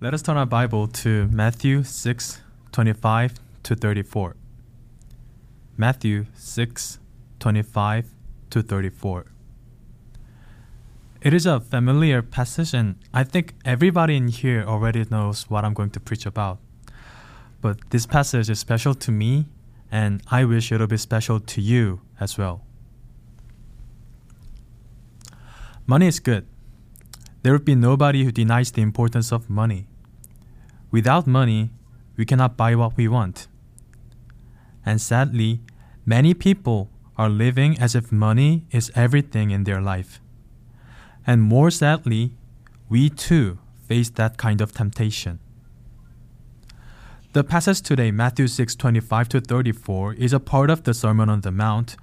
Let us turn our Bible to Matthew 6 25 to 34. Matthew 6 25 to 34. It is a familiar passage, and I think everybody in here already knows what I'm going to preach about. But this passage is special to me, and I wish it'll be special to you as well. Money is good. There would be nobody who denies the importance of money. Without money, we cannot buy what we want. And sadly, many people are living as if money is everything in their life. And more sadly, we too face that kind of temptation. The passage today, Matthew 6 25 to 34, is a part of the Sermon on the Mount,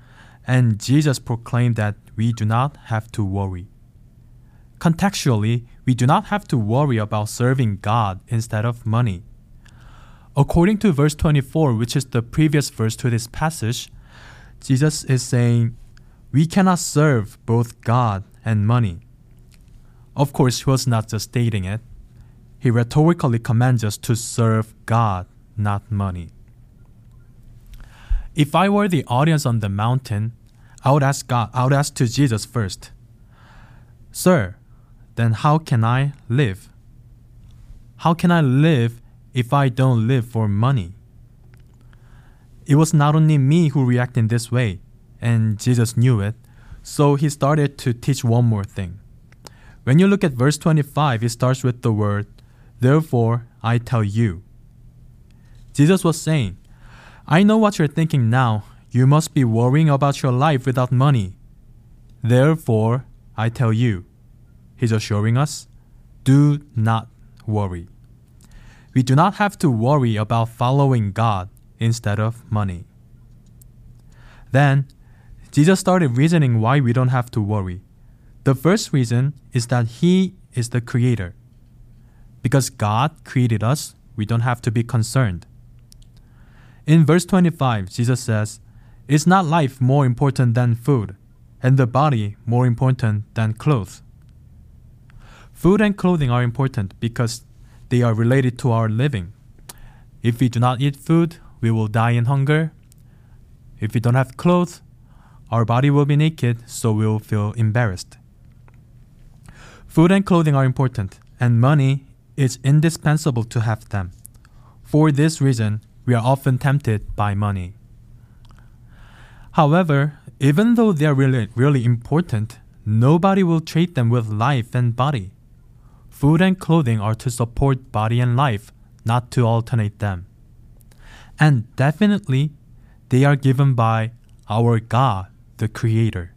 and Jesus proclaimed that we do not have to worry. Contextually, we do not have to worry about serving God instead of money. According to verse 24, which is the previous verse to this passage, Jesus is saying, We cannot serve both God and money. Of course, he was not just stating it. He rhetorically commands us to serve God, not money. If I were the audience on the mountain, I would ask God, I would ask to Jesus first, Sir, then how can I live? How can I live if I don't live for money? It was not only me who reacted in this way, and Jesus knew it, so he started to teach one more thing. When you look at verse 25, it starts with the word, Therefore I tell you. Jesus was saying, I know what you're thinking now. You must be worrying about your life without money. Therefore I tell you. He's assuring us, do not worry. We do not have to worry about following God instead of money. Then, Jesus started reasoning why we don't have to worry. The first reason is that He is the Creator. Because God created us, we don't have to be concerned. In verse 25, Jesus says, Is not life more important than food, and the body more important than clothes? Food and clothing are important because they are related to our living. If we do not eat food, we will die in hunger. If we don't have clothes, our body will be naked, so we will feel embarrassed. Food and clothing are important, and money is indispensable to have them. For this reason, we are often tempted by money. However, even though they are really, really important, nobody will treat them with life and body. Food and clothing are to support body and life, not to alternate them. And definitely, they are given by our God, the Creator.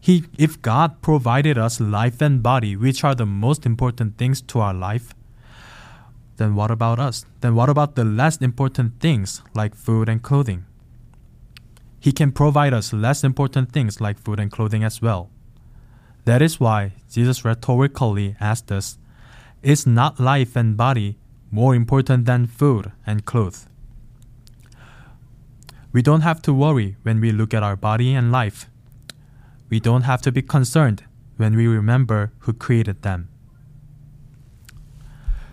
He, if God provided us life and body, which are the most important things to our life, then what about us? Then what about the less important things like food and clothing? He can provide us less important things like food and clothing as well. That is why Jesus rhetorically asked us, Is not life and body more important than food and clothes? We don't have to worry when we look at our body and life we don't have to be concerned when we remember who created them.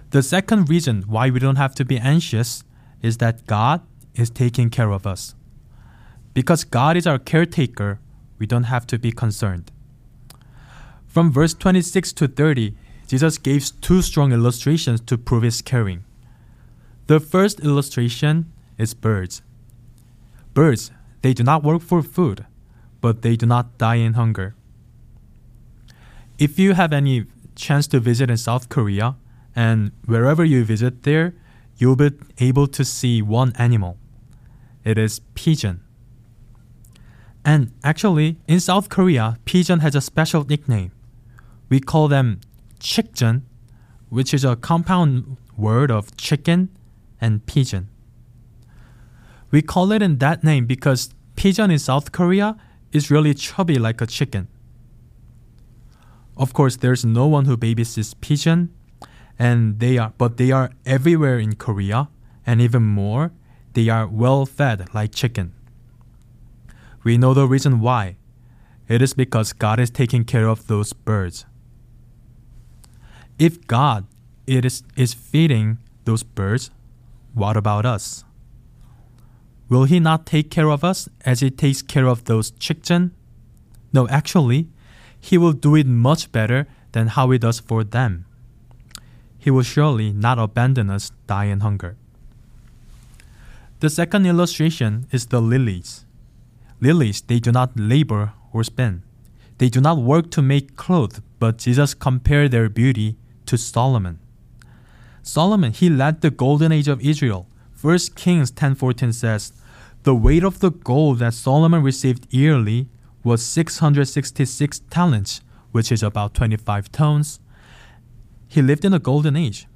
The second reason why we don't have to be anxious is that God is taking care of us. Because God is our caretaker, we don't have to be concerned. From verse 26 to 30, Jesus gave two strong illustrations to prove his caring. The first illustration is birds. Birds, they do not work for food, but they do not die in hunger. If you have any chance to visit in South Korea, and wherever you visit there, you'll be able to see one animal. It is pigeon. And actually, in South Korea, pigeon has a special nickname. We call them chickjeon, which is a compound word of chicken and pigeon. We call it in that name because pigeon in South Korea is really chubby like a chicken. Of course, there's no one who babysits pigeon, and they are, but they are everywhere in Korea, and even more, they are well fed like chicken. We know the reason why. It is because God is taking care of those birds. If God it is, is feeding those birds, what about us? Will he not take care of us as he takes care of those chickens? No, actually, he will do it much better than how he does for them. He will surely not abandon us die in hunger. The second illustration is the lilies. Lilies, they do not labor or spin. They do not work to make clothes, but Jesus compared their beauty to Solomon. Solomon, he led the golden age of Israel. 1 Kings 10:14 says, "The weight of the gold that Solomon received yearly was 666 talents, which is about 25 tons. He lived in a golden age.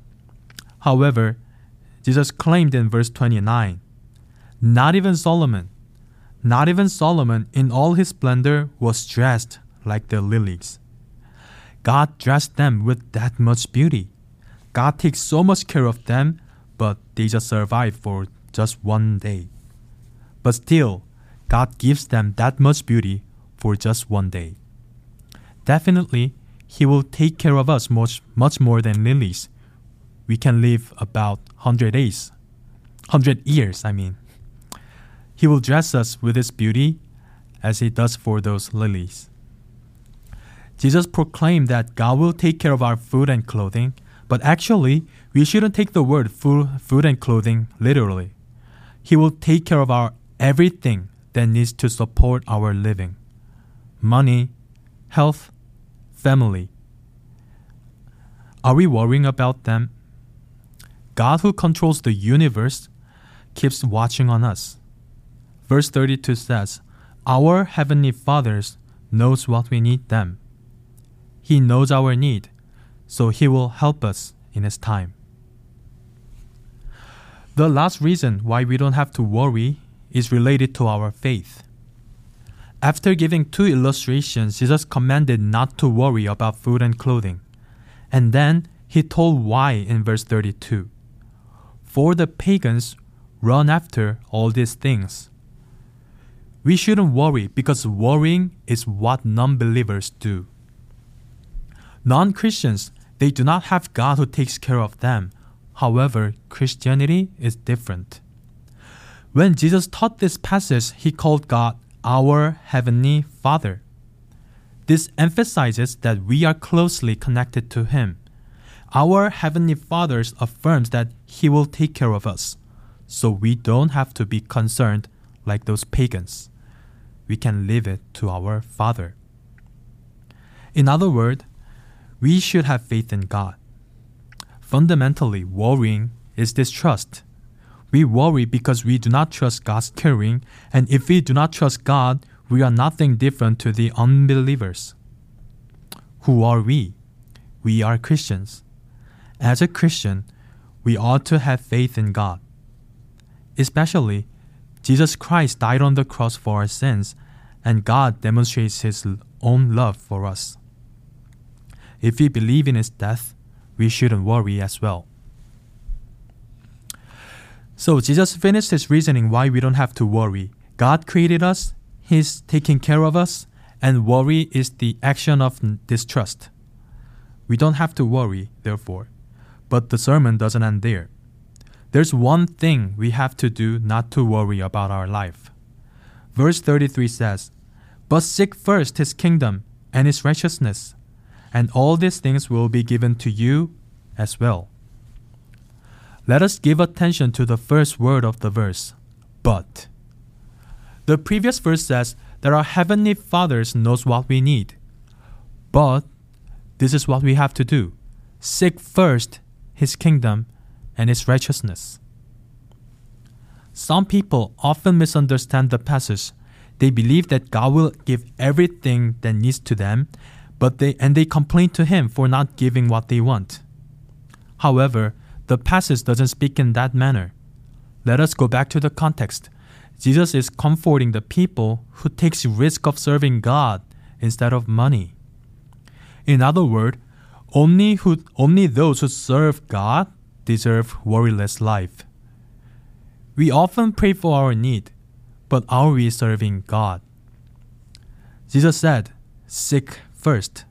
However, Jesus claimed in verse 29 Not even Solomon, not even Solomon in all his splendor was dressed like the lilies. God dressed them with that much beauty. God takes so much care of them, but they just survive for just one day. But still, God gives them that much beauty for just one day. Definitely, He will take care of us much, much more than lilies. We can live about 100 days, 100 years, I mean. He will dress us with His beauty as He does for those lilies. Jesus proclaimed that God will take care of our food and clothing, but actually, we shouldn't take the word food, food and clothing literally. He will take care of our everything that needs to support our living money, health, family. Are we worrying about them? God, who controls the universe, keeps watching on us. Verse 32 says, Our Heavenly fathers knows what we need them. He knows our need, so He will help us in His time. The last reason why we don't have to worry is related to our faith. After giving two illustrations, Jesus commanded not to worry about food and clothing. And then he told why in verse 32. For the pagans run after all these things. We shouldn't worry because worrying is what non believers do. Non Christians, they do not have God who takes care of them. However, Christianity is different. When Jesus taught this passage, he called God our Heavenly Father. This emphasizes that we are closely connected to Him. Our Heavenly Father affirms that He will take care of us, so we don't have to be concerned like those pagans. We can leave it to our Father. In other words, we should have faith in God. Fundamentally, worrying is distrust. We worry because we do not trust God's caring, and if we do not trust God, we are nothing different to the unbelievers. Who are we? We are Christians. As a Christian, we ought to have faith in God. Especially, Jesus Christ died on the cross for our sins, and God demonstrates His own love for us. If we believe in his death, we shouldn't worry as well. So Jesus finished his reasoning why we don't have to worry. God created us, he's taking care of us, and worry is the action of distrust. We don't have to worry, therefore. But the sermon doesn't end there. There's one thing we have to do not to worry about our life. Verse 33 says, But seek first his kingdom and his righteousness, and all these things will be given to you as well. Let us give attention to the first word of the verse, but. The previous verse says that our heavenly Father knows what we need. But this is what we have to do. Seek first his kingdom and his righteousness. Some people often misunderstand the passage. They believe that God will give everything that needs to them but they and they complain to him for not giving what they want. However, the passage doesn't speak in that manner. Let us go back to the context. Jesus is comforting the people who takes risk of serving God instead of money. In other words, only who only those who serve God deserve worryless life. We often pray for our need, but are we serving God? Jesus said, Seek first.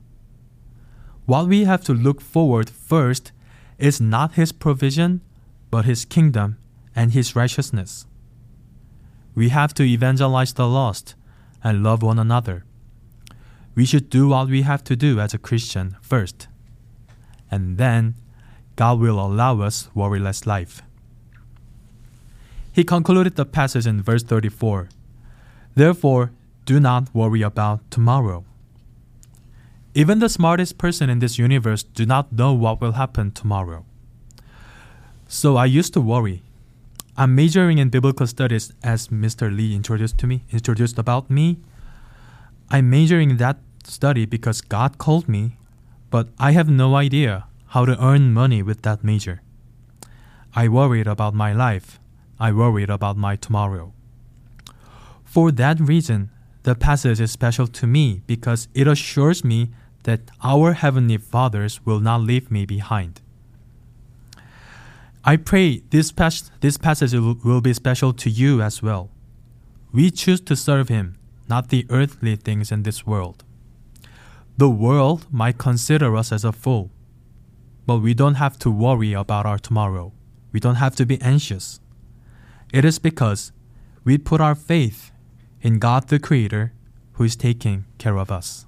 What we have to look forward first is not His provision, but His kingdom and His righteousness. We have to evangelize the lost and love one another. We should do what we have to do as a Christian first, and then God will allow us worryless life. He concluded the passage in verse 34 Therefore, do not worry about tomorrow. Even the smartest person in this universe do not know what will happen tomorrow. So I used to worry. I'm majoring in biblical studies as Mr. Lee introduced to me, introduced about me. I'm majoring in that study because God called me, but I have no idea how to earn money with that major. I worried about my life. I worried about my tomorrow. For that reason, the passage is special to me because it assures me that our Heavenly Fathers will not leave me behind. I pray this, pas- this passage will be special to you as well. We choose to serve Him, not the earthly things in this world. The world might consider us as a fool, but we don't have to worry about our tomorrow. We don't have to be anxious. It is because we put our faith in God the Creator who is taking care of us.